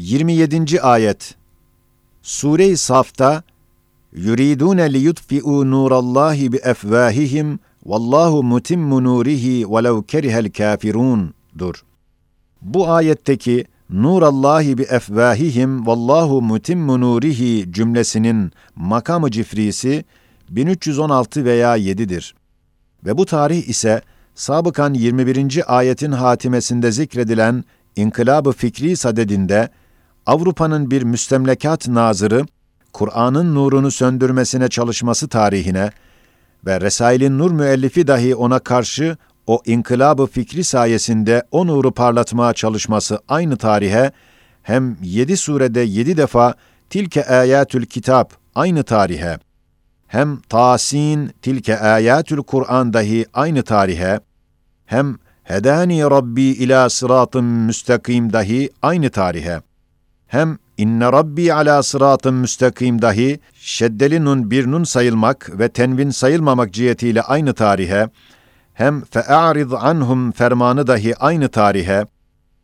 27. ayet Sure-i Saf'ta yuridune liyutfi'u nurallahi bi efvahihim vallahu mutimmu nurihi velev kerihel kafirun dur. Bu ayetteki nurallahi bi efvahihim vallahu mutimmu nurihi cümlesinin makamı cifrisi 1316 veya 7'dir. Ve bu tarih ise sabıkan 21. ayetin hatimesinde zikredilen İnkılab-ı Fikri sadedinde Avrupa'nın bir müstemlekat nazırı Kur'an'ın nurunu söndürmesine çalışması tarihine ve Resail'in Nur müellifi dahi ona karşı o inkılabı fikri sayesinde o nuru parlatmaya çalışması aynı tarihe hem yedi surede yedi defa tilke ayatül kitap aynı tarihe hem Tasin tilke ayatül Kur'an dahi aynı tarihe hem Hedani Rabbi ila sıratın müstakim dahi aynı tarihe hem inne Rabbi ala sıratın müstakim dahi şeddeli nun bir nun sayılmak ve tenvin sayılmamak cihetiyle aynı tarihe hem fe'arid anhum fermanı dahi aynı tarihe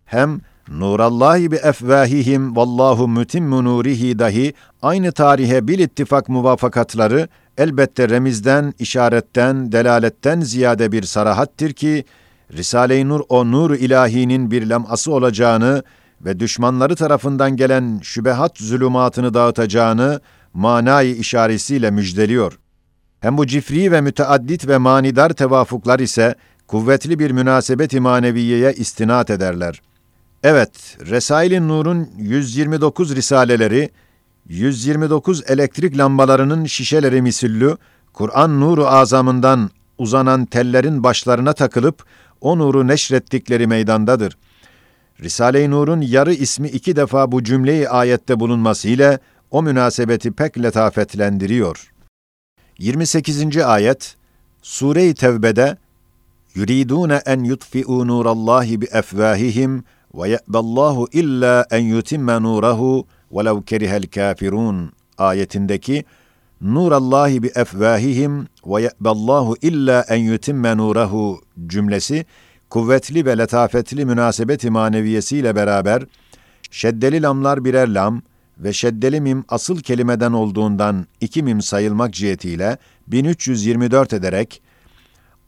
hem Nurallahi bi efvahihim vallahu mutimmu nurihi dahi aynı tarihe bil ittifak muvafakatları elbette remizden, işaretten, delaletten ziyade bir sarahattir ki Risale-i Nur o nur ilahinin bir lem'ası olacağını ve düşmanları tarafından gelen şübehat zulümatını dağıtacağını manayı işaresiyle müjdeliyor. Hem bu cifri ve müteaddit ve manidar tevafuklar ise kuvvetli bir münasebet-i maneviyeye istinat ederler. Evet, Resail-i Nur'un 129 risaleleri, 129 elektrik lambalarının şişeleri misillü, Kur'an nuru azamından uzanan tellerin başlarına takılıp o nuru neşrettikleri meydandadır. Risale-i Nur'un yarı ismi iki defa bu cümleyi ayette bulunmasıyla o münasebeti pek letafetlendiriyor. 28. ayet Sure-i Tevbe'de yuridune en yutfi'u nurallahi bi efvahihim ve ye'ballahu illa en yutimme nurahu velev kerihel kafirun ayetindeki Nurallahi bi efvahihim ve ye'ballahu illa en yutimme nurahu cümlesi kuvvetli ve letafetli münasebet-i maneviyesiyle beraber şeddeli lamlar birer lam ve şeddeli mim asıl kelimeden olduğundan iki mim sayılmak cihetiyle 1324 ederek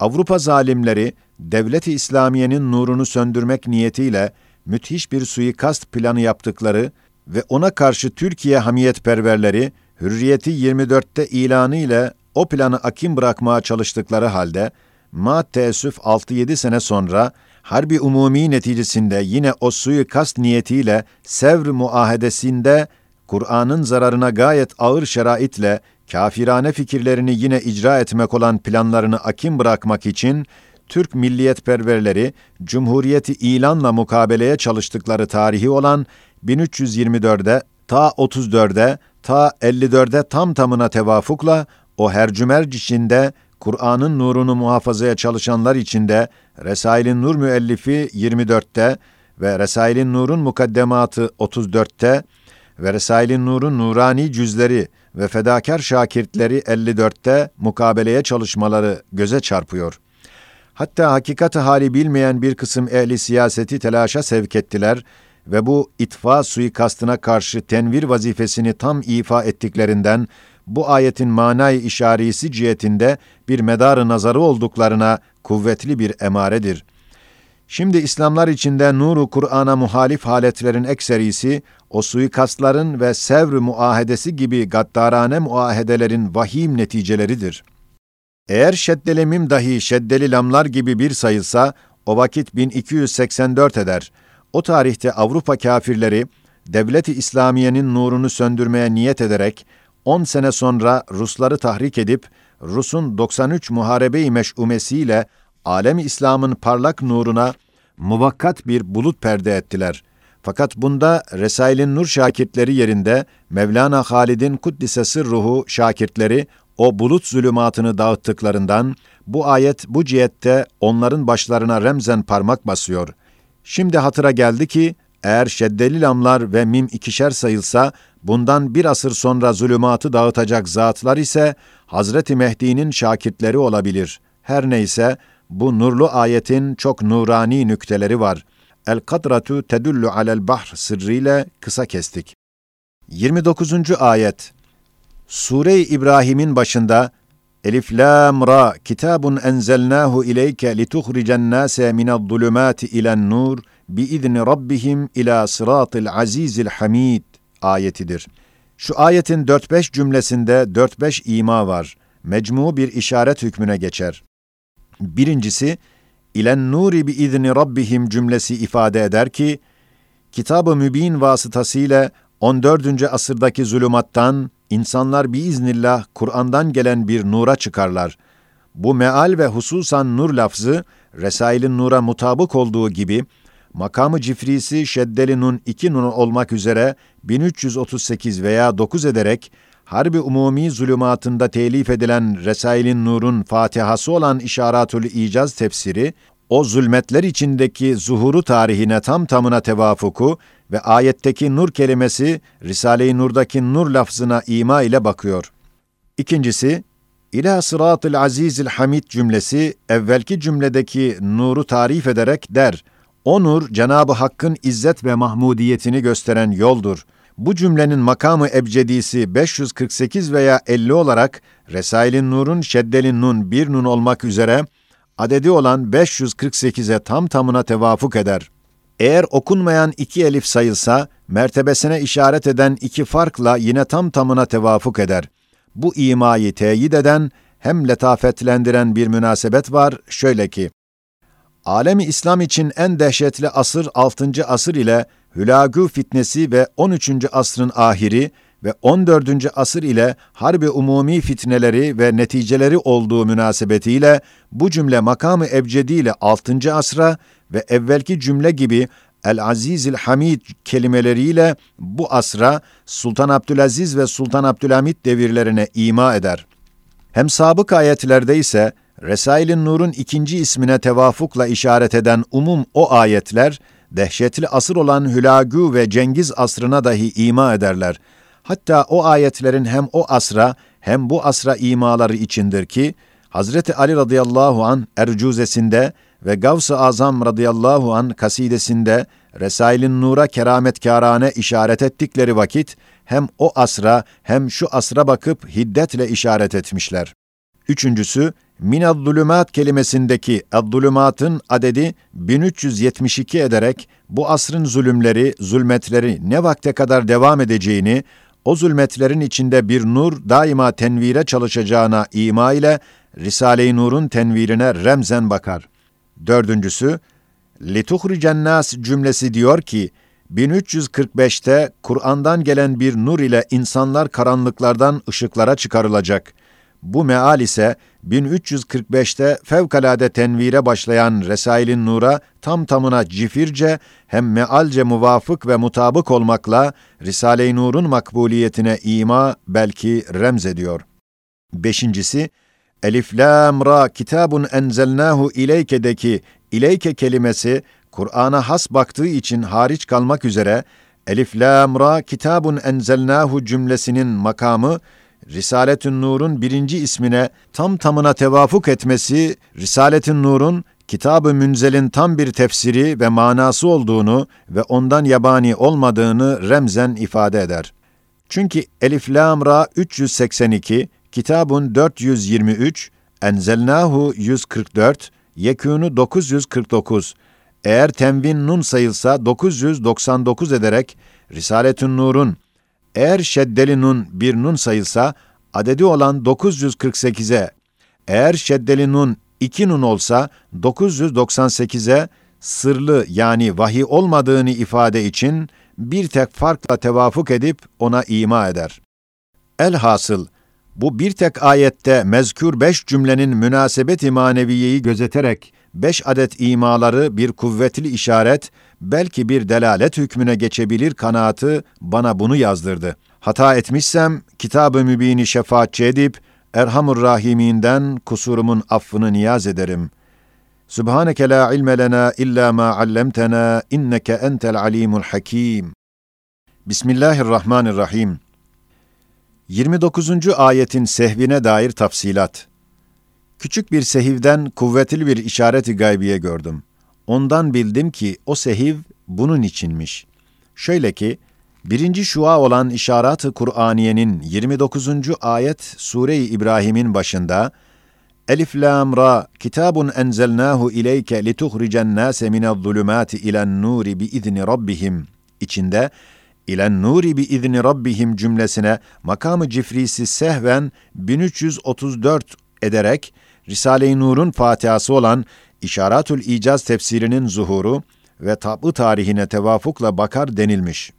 Avrupa zalimleri devlet-i İslamiye'nin nurunu söndürmek niyetiyle müthiş bir suikast planı yaptıkları ve ona karşı Türkiye hamiyetperverleri Hürriyeti 24'te ilanı ile o planı akim bırakmaya çalıştıkları halde ma teessüf 6-7 sene sonra harbi umumi neticesinde yine o suikast niyetiyle Sevr muahedesinde Kur'an'ın zararına gayet ağır şeraitle kafirane fikirlerini yine icra etmek olan planlarını akim bırakmak için Türk milliyetperverleri Cumhuriyeti ilanla mukabeleye çalıştıkları tarihi olan 1324'de ta 34'de ta 54'de tam tamına tevafukla o hercümerc içinde Kur'an'ın nurunu muhafazaya çalışanlar içinde Resail'in Nur müellifi 24'te ve Resail'in Nur'un mukaddematı 34'te ve Resail'in Nur'un nurani cüzleri ve fedakar şakirtleri 54'te mukabeleye çalışmaları göze çarpıyor. Hatta hakikati hali bilmeyen bir kısım ehli siyaseti telaşa sevk ettiler ve bu itfa suikastına karşı tenvir vazifesini tam ifa ettiklerinden bu ayetin manayı işarisi cihetinde bir medarı nazarı olduklarına kuvvetli bir emaredir. Şimdi İslamlar içinde nuru Kur'an'a muhalif haletlerin ekserisi, o suikastların ve sevr muahedesi gibi gaddarane muahedelerin vahim neticeleridir. Eğer şeddeli mim dahi şeddeli lamlar gibi bir sayılsa, o vakit 1284 eder. O tarihte Avrupa kafirleri, devleti İslamiye'nin nurunu söndürmeye niyet ederek, 10 sene sonra Rusları tahrik edip, Rus'un 93 muharebe-i meş'umesiyle alem İslam'ın parlak nuruna muvakkat bir bulut perde ettiler. Fakat bunda Resail'in nur şakirtleri yerinde Mevlana Halid'in Kuddise ruhu şakirtleri o bulut zulümatını dağıttıklarından bu ayet bu cihette onların başlarına remzen parmak basıyor. Şimdi hatıra geldi ki eğer şeddeli lamlar ve mim ikişer sayılsa bundan bir asır sonra zulümatı dağıtacak zatlar ise Hazreti Mehdi'nin şakirtleri olabilir. Her neyse bu nurlu ayetin çok nurani nükteleri var. El kadratu tedullu alel bahr sırrıyla kısa kestik. 29. ayet Sure-i İbrahim'in başında Elif lam ra kitabun enzelnahu ileyke lituhricen nase minel zulumati ilen nur biizni rabbihim ila sıratil azizil hamid ayetidir. Şu ayetin 4-5 cümlesinde 4-5 ima var. Mecmu bir işaret hükmüne geçer. Birincisi, ilen nuri bi izni rabbihim cümlesi ifade eder ki, Kitab-ı Mübin vasıtasıyla 14. asırdaki zulümattan insanlar biiznillah Kur'an'dan gelen bir nura çıkarlar. Bu meal ve hususan nur lafzı, Resail'in nura mutabık olduğu gibi, makamı cifrisi şeddeli nun iki nun olmak üzere 1338 veya 9 ederek Harbi Umumi zulümatında telif edilen Resail'in Nur'un Fatihası olan İşaratül İcaz tefsiri, o zulmetler içindeki zuhuru tarihine tam tamına tevafuku ve ayetteki nur kelimesi Risale-i Nur'daki nur lafzına ima ile bakıyor. İkincisi, İlâ sıratıl azizil hamid cümlesi evvelki cümledeki nuru tarif ederek der, o nur Hakk'ın izzet ve mahmudiyetini gösteren yoldur. Bu cümlenin makamı ebcedisi 548 veya 50 olarak Resail'in Nur'un şeddelin nun bir nun olmak üzere adedi olan 548'e tam tamına tevafuk eder. Eğer okunmayan iki elif sayılsa, mertebesine işaret eden iki farkla yine tam tamına tevafuk eder. Bu imayı teyit eden, hem letafetlendiren bir münasebet var, şöyle ki, Alemi İslam için en dehşetli asır 6. asır ile Hülagü fitnesi ve 13. asrın ahiri ve 14. asır ile harbi umumi fitneleri ve neticeleri olduğu münasebetiyle bu cümle makamı ebcedi ile 6. asra ve evvelki cümle gibi El-Azizil Hamid kelimeleriyle bu asra Sultan Abdülaziz ve Sultan Abdülhamit devirlerine ima eder. Hem sabık ayetlerde ise Resailin Nur'un ikinci ismine tevafukla işaret eden umum o ayetler, dehşetli asır olan Hülagü ve Cengiz asrına dahi ima ederler. Hatta o ayetlerin hem o asra hem bu asra imaları içindir ki, Hazreti Ali radıyallahu an Ercuzesinde ve Gavs-ı Azam radıyallahu an kasidesinde Resailin Nur'a kerametkârane işaret ettikleri vakit hem o asra hem şu asra bakıp hiddetle işaret etmişler. Üçüncüsü, minad kelimesindeki ad adedi 1372 ederek bu asrın zulümleri, zulmetleri ne vakte kadar devam edeceğini, o zulmetlerin içinde bir nur daima tenvire çalışacağına ima ile Risale-i Nur'un tenvirine remzen bakar. Dördüncüsü, لِتُخْرِجَ nas cümlesi diyor ki, 1345'te Kur'an'dan gelen bir nur ile insanlar karanlıklardan ışıklara çıkarılacak. Bu meal ise 1345'te fevkalade tenvire başlayan Resailin Nur'a tam tamına cifirce hem mealce muvafık ve mutabık olmakla Risale-i Nur'un makbuliyetine ima belki remz ediyor. Beşincisi, Elif lam ra kitabun enzelnahu ileyke'deki ileyke kelimesi Kur'an'a has baktığı için hariç kalmak üzere Elif lam ra kitabun enzelnahu cümlesinin makamı Risaletün Nur'un birinci ismine tam tamına tevafuk etmesi, Risaletün Nur'un Kitab-ı Münzel'in tam bir tefsiri ve manası olduğunu ve ondan yabani olmadığını remzen ifade eder. Çünkü Elif Lam Ra 382, Kitabun 423, Enzelnahu 144, Yekûnu 949. Eğer tenvin nun sayılsa 999 ederek Risaletün Nur'un eğer şeddeli nun bir nun sayılsa adedi olan 948'e, eğer şeddeli nun iki nun olsa 998'e sırlı yani vahiy olmadığını ifade için bir tek farkla tevafuk edip ona ima eder. Elhasıl bu bir tek ayette mezkür beş cümlenin münasebet-i maneviyeyi gözeterek beş adet imaları bir kuvvetli işaret, belki bir delalet hükmüne geçebilir kanaatı bana bunu yazdırdı. Hata etmişsem kitab-ı mübini şefaatçi edip Erhamur Rahiminden kusurumun affını niyaz ederim. Subhaneke la ilme lena illa ma allamtena inneke entel alimul hakim. Bismillahirrahmanirrahim. 29. ayetin sehvine dair tafsilat. Küçük bir sehivden kuvvetli bir işareti gaybiye gördüm. Ondan bildim ki o sehiv bunun içinmiş. Şöyle ki, birinci şua olan İşarat-ı Kur'aniyenin 29. ayet Sure-i İbrahim'in başında, Elif lam ra kitabun enzelnahu ileyke lituhricen nase minez-zulumati ilen nuri bi izni rabbihim içinde ilen nuri bi izni rabbihim cümlesine makamı cifrisi sehven 1334 ederek Risale-i Nur'un Fatihası olan İşaratül İcaz tefsirinin zuhuru ve tabı tarihine tevafukla bakar denilmiş.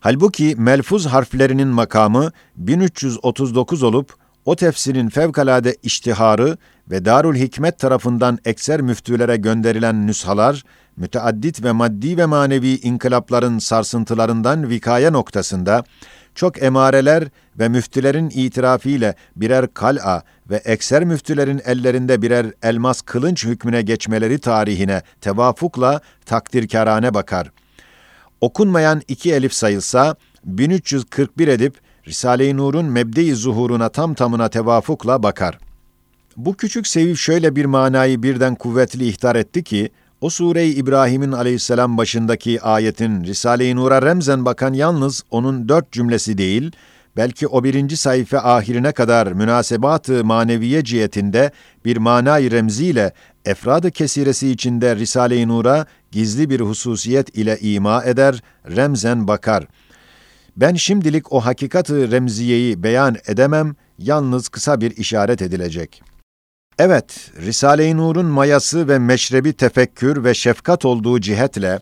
Halbuki melfuz harflerinin makamı 1339 olup o tefsirin fevkalade iştiharı ve Darül Hikmet tarafından ekser müftülere gönderilen nüshalar, müteaddit ve maddi ve manevi inkılapların sarsıntılarından vikaya noktasında, çok emareler ve müftülerin itirafiyle birer kal'a ve ekser müftülerin ellerinde birer elmas kılınç hükmüne geçmeleri tarihine tevafukla takdirkarane bakar. Okunmayan iki elif sayılsa, 1341 edip Risale-i Nur'un mebde-i zuhuruna tam tamına tevafukla bakar. Bu küçük sevif şöyle bir manayı birden kuvvetli ihtar etti ki, o sure-i İbrahim'in aleyhisselam başındaki ayetin Risale-i Nur'a remzen bakan yalnız onun dört cümlesi değil, belki o birinci sayfa ahirine kadar münasebat-ı maneviye cihetinde bir manay remziyle efrad-ı kesiresi içinde Risale-i Nur'a gizli bir hususiyet ile ima eder, remzen bakar. Ben şimdilik o hakikatı remziyeyi beyan edemem, yalnız kısa bir işaret edilecek. Evet, Risale-i Nur'un mayası ve meşrebi tefekkür ve şefkat olduğu cihetle,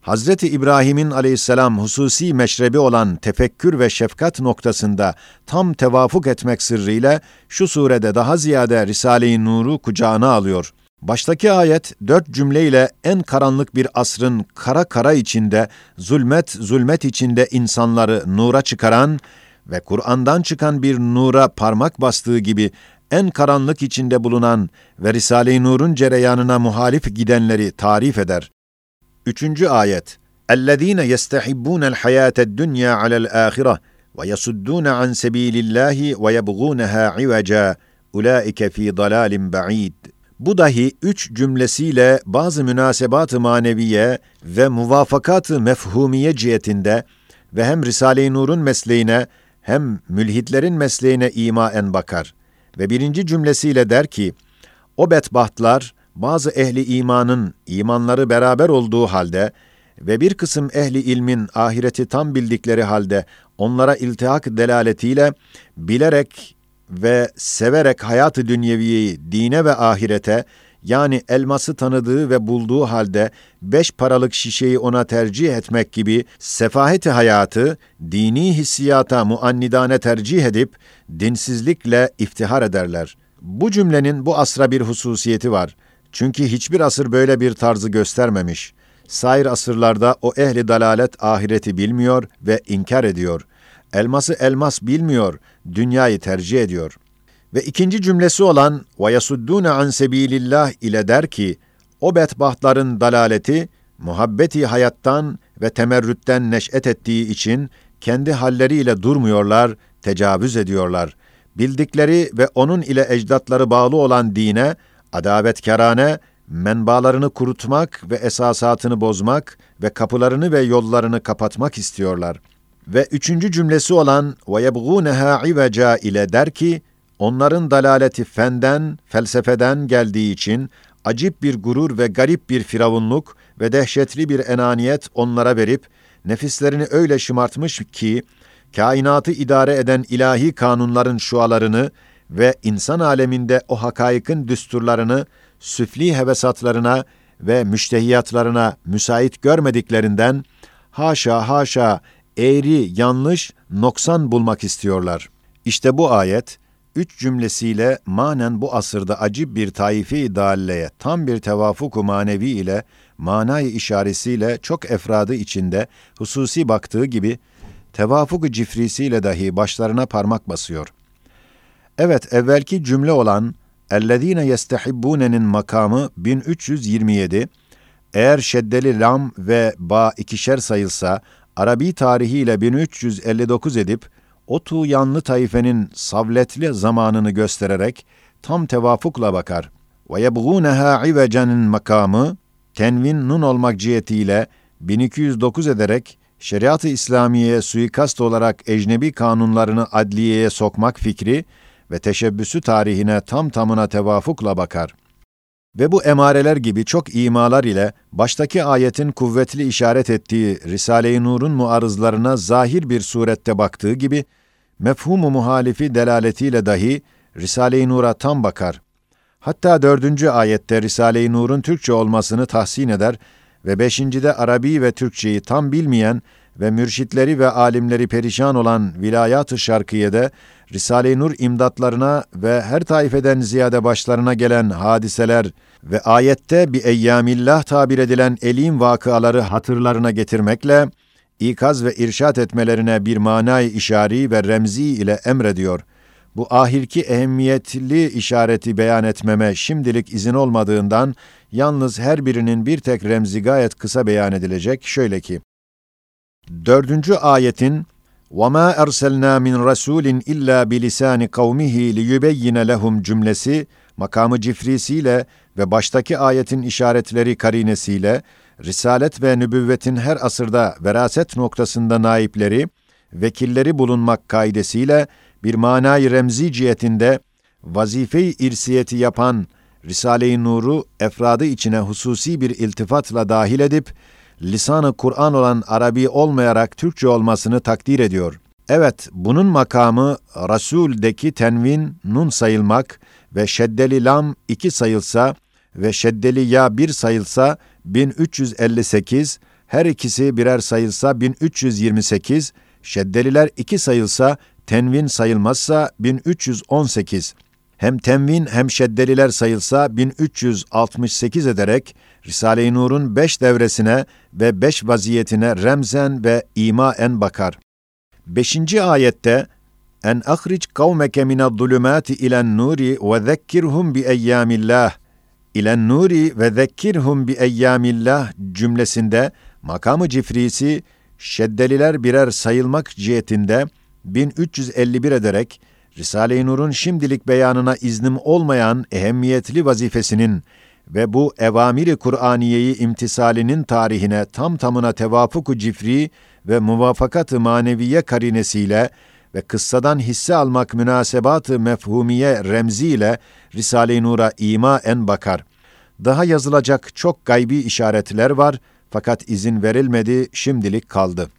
Hazreti İbrahim'in aleyhisselam hususi meşrebi olan tefekkür ve şefkat noktasında tam tevafuk etmek sırrıyla şu surede daha ziyade Risale-i Nur'u kucağına alıyor. Baştaki ayet dört cümleyle en karanlık bir asrın kara kara içinde, zulmet zulmet içinde insanları nura çıkaran ve Kur'an'dan çıkan bir nura parmak bastığı gibi en karanlık içinde bulunan ve Risale-i Nur'un cereyanına muhalif gidenleri tarif eder. Üçüncü ayet. اَلَّذ۪ينَ يَسْتَحِبُّونَ الْحَيَاةَ الدُّنْيَا عَلَى الْآخِرَةِ وَيَسُدُّونَ عَنْ سَب۪يلِ اللّٰهِ وَيَبْغُونَهَا عِوَجًا اُولَٰئِكَ ف۪ي ضَلَالٍ بَع۪يدٍ Bu dahi üç cümlesiyle bazı münasebat-ı maneviye ve muvafakat-ı mefhumiye cihetinde ve hem Risale-i Nur'un mesleğine hem mülhitlerin mesleğine imaen bakar. Ve birinci cümlesiyle der ki, o bedbahtlar bazı ehli imanın imanları beraber olduğu halde ve bir kısım ehli ilmin ahireti tam bildikleri halde onlara iltihak delaletiyle bilerek ve severek hayatı dünyeviyeyi dine ve ahirete yani elması tanıdığı ve bulduğu halde beş paralık şişeyi ona tercih etmek gibi sefaheti hayatı dini hissiyata muannidane tercih edip dinsizlikle iftihar ederler. Bu cümlenin bu asra bir hususiyeti var. Çünkü hiçbir asır böyle bir tarzı göstermemiş. Sair asırlarda o ehli dalalet ahireti bilmiyor ve inkar ediyor. Elması elmas bilmiyor, dünyayı tercih ediyor. Ve ikinci cümlesi olan وَيَسُدُّونَ عَنْ سَب۪يلِ ile der ki, o bedbahtların dalaleti, muhabbeti hayattan ve temerrütten neş'et ettiği için kendi halleriyle durmuyorlar, tecavüz ediyorlar. Bildikleri ve onun ile ecdatları bağlı olan dine, adavetkarane, menbalarını kurutmak ve esasatını bozmak ve kapılarını ve yollarını kapatmak istiyorlar. Ve üçüncü cümlesi olan وَيَبْغُونَهَا عِوَجَا ile der ki, onların dalaleti fenden, felsefeden geldiği için acip bir gurur ve garip bir firavunluk ve dehşetli bir enaniyet onlara verip, nefislerini öyle şımartmış ki, kainatı idare eden ilahi kanunların şualarını ve insan aleminde o hakaikin düsturlarını süfli hevesatlarına ve müştehiyatlarına müsait görmediklerinden haşa haşa eğri, yanlış, noksan bulmak istiyorlar. İşte bu ayet, üç cümlesiyle manen bu asırda acip bir taifi dalleye, tam bir tevafuku manevi ile, manayı işaresiyle çok efradı içinde hususi baktığı gibi, tevafuku cifrisiyle dahi başlarına parmak basıyor. Evet, evvelki cümle olan اَلَّذ۪ينَ يَسْتَحِبُّونَ'nin makamı 1327, eğer şeddeli lam ve ba ikişer sayılsa, Arabi tarihiyle 1359 edip, o tuğyanlı tayfenin savletli zamanını göstererek tam tevafukla bakar. Ve yebğûneha ivecen'in makamı, tenvin nun olmak cihetiyle 1209 ederek şeriat-ı İslamiye'ye suikast olarak ecnebi kanunlarını adliyeye sokmak fikri ve teşebbüsü tarihine tam tamına tevafukla bakar. Ve bu emareler gibi çok imalar ile baştaki ayetin kuvvetli işaret ettiği Risale-i Nur'un muarızlarına zahir bir surette baktığı gibi, mefhumu muhalifi delaletiyle dahi Risale-i Nur'a tam bakar. Hatta dördüncü ayette Risale-i Nur'un Türkçe olmasını tahsin eder ve beşincide Arabi ve Türkçeyi tam bilmeyen ve mürşitleri ve alimleri perişan olan vilayat-ı şarkiyede Risale-i Nur imdatlarına ve her taifeden ziyade başlarına gelen hadiseler ve ayette bir eyyamillah tabir edilen elim vakıaları hatırlarına getirmekle ikaz ve irşat etmelerine bir manay işari ve remzi ile emrediyor. Bu ahirki ehemmiyetli işareti beyan etmeme şimdilik izin olmadığından yalnız her birinin bir tek remzi gayet kısa beyan edilecek şöyle ki Dördüncü ayetin وَمَا اَرْسَلْنَا مِنْ رَسُولٍ اِلَّا بِلِسَانِ قَوْمِهِ لِيُبَيِّنَ لَهُمْ cümlesi makamı cifrisiyle ve baştaki ayetin işaretleri karinesiyle risalet ve nübüvvetin her asırda veraset noktasında naipleri, vekilleri bulunmak kaidesiyle bir manayı remzi cihetinde vazife-i irsiyeti yapan Risale-i Nur'u efradı içine hususi bir iltifatla dahil edip lisanı Kur'an olan Arabi olmayarak Türkçe olmasını takdir ediyor. Evet, bunun makamı Rasul'deki tenvin nun sayılmak ve şeddeli lam iki sayılsa ve şeddeli ya bir sayılsa 1358, her ikisi birer sayılsa 1328, şeddeliler iki sayılsa tenvin sayılmazsa 1318 hem tenvin hem şeddeliler sayılsa 1368 ederek Risale-i Nur'un beş devresine ve beş vaziyetine remzen ve imaen bakar. Beşinci ayette en ahric kavmeke minel zulümati ilen nuri ve zekkirhum bi eyyamillah ilen nuri ve zekkirhum bi eyyamillah cümlesinde makamı cifrisi şeddeliler birer sayılmak cihetinde 1351 ederek Risale-i Nur'un şimdilik beyanına iznim olmayan ehemmiyetli vazifesinin ve bu evamiri Kur'aniyeyi imtisalinin tarihine tam tamına tevafuku cifri ve muvafakat-ı maneviye karinesiyle ve kıssadan hisse almak münasebat-ı mefhumiye remziyle Risale-i Nur'a ima en bakar. Daha yazılacak çok gaybi işaretler var fakat izin verilmedi, şimdilik kaldı.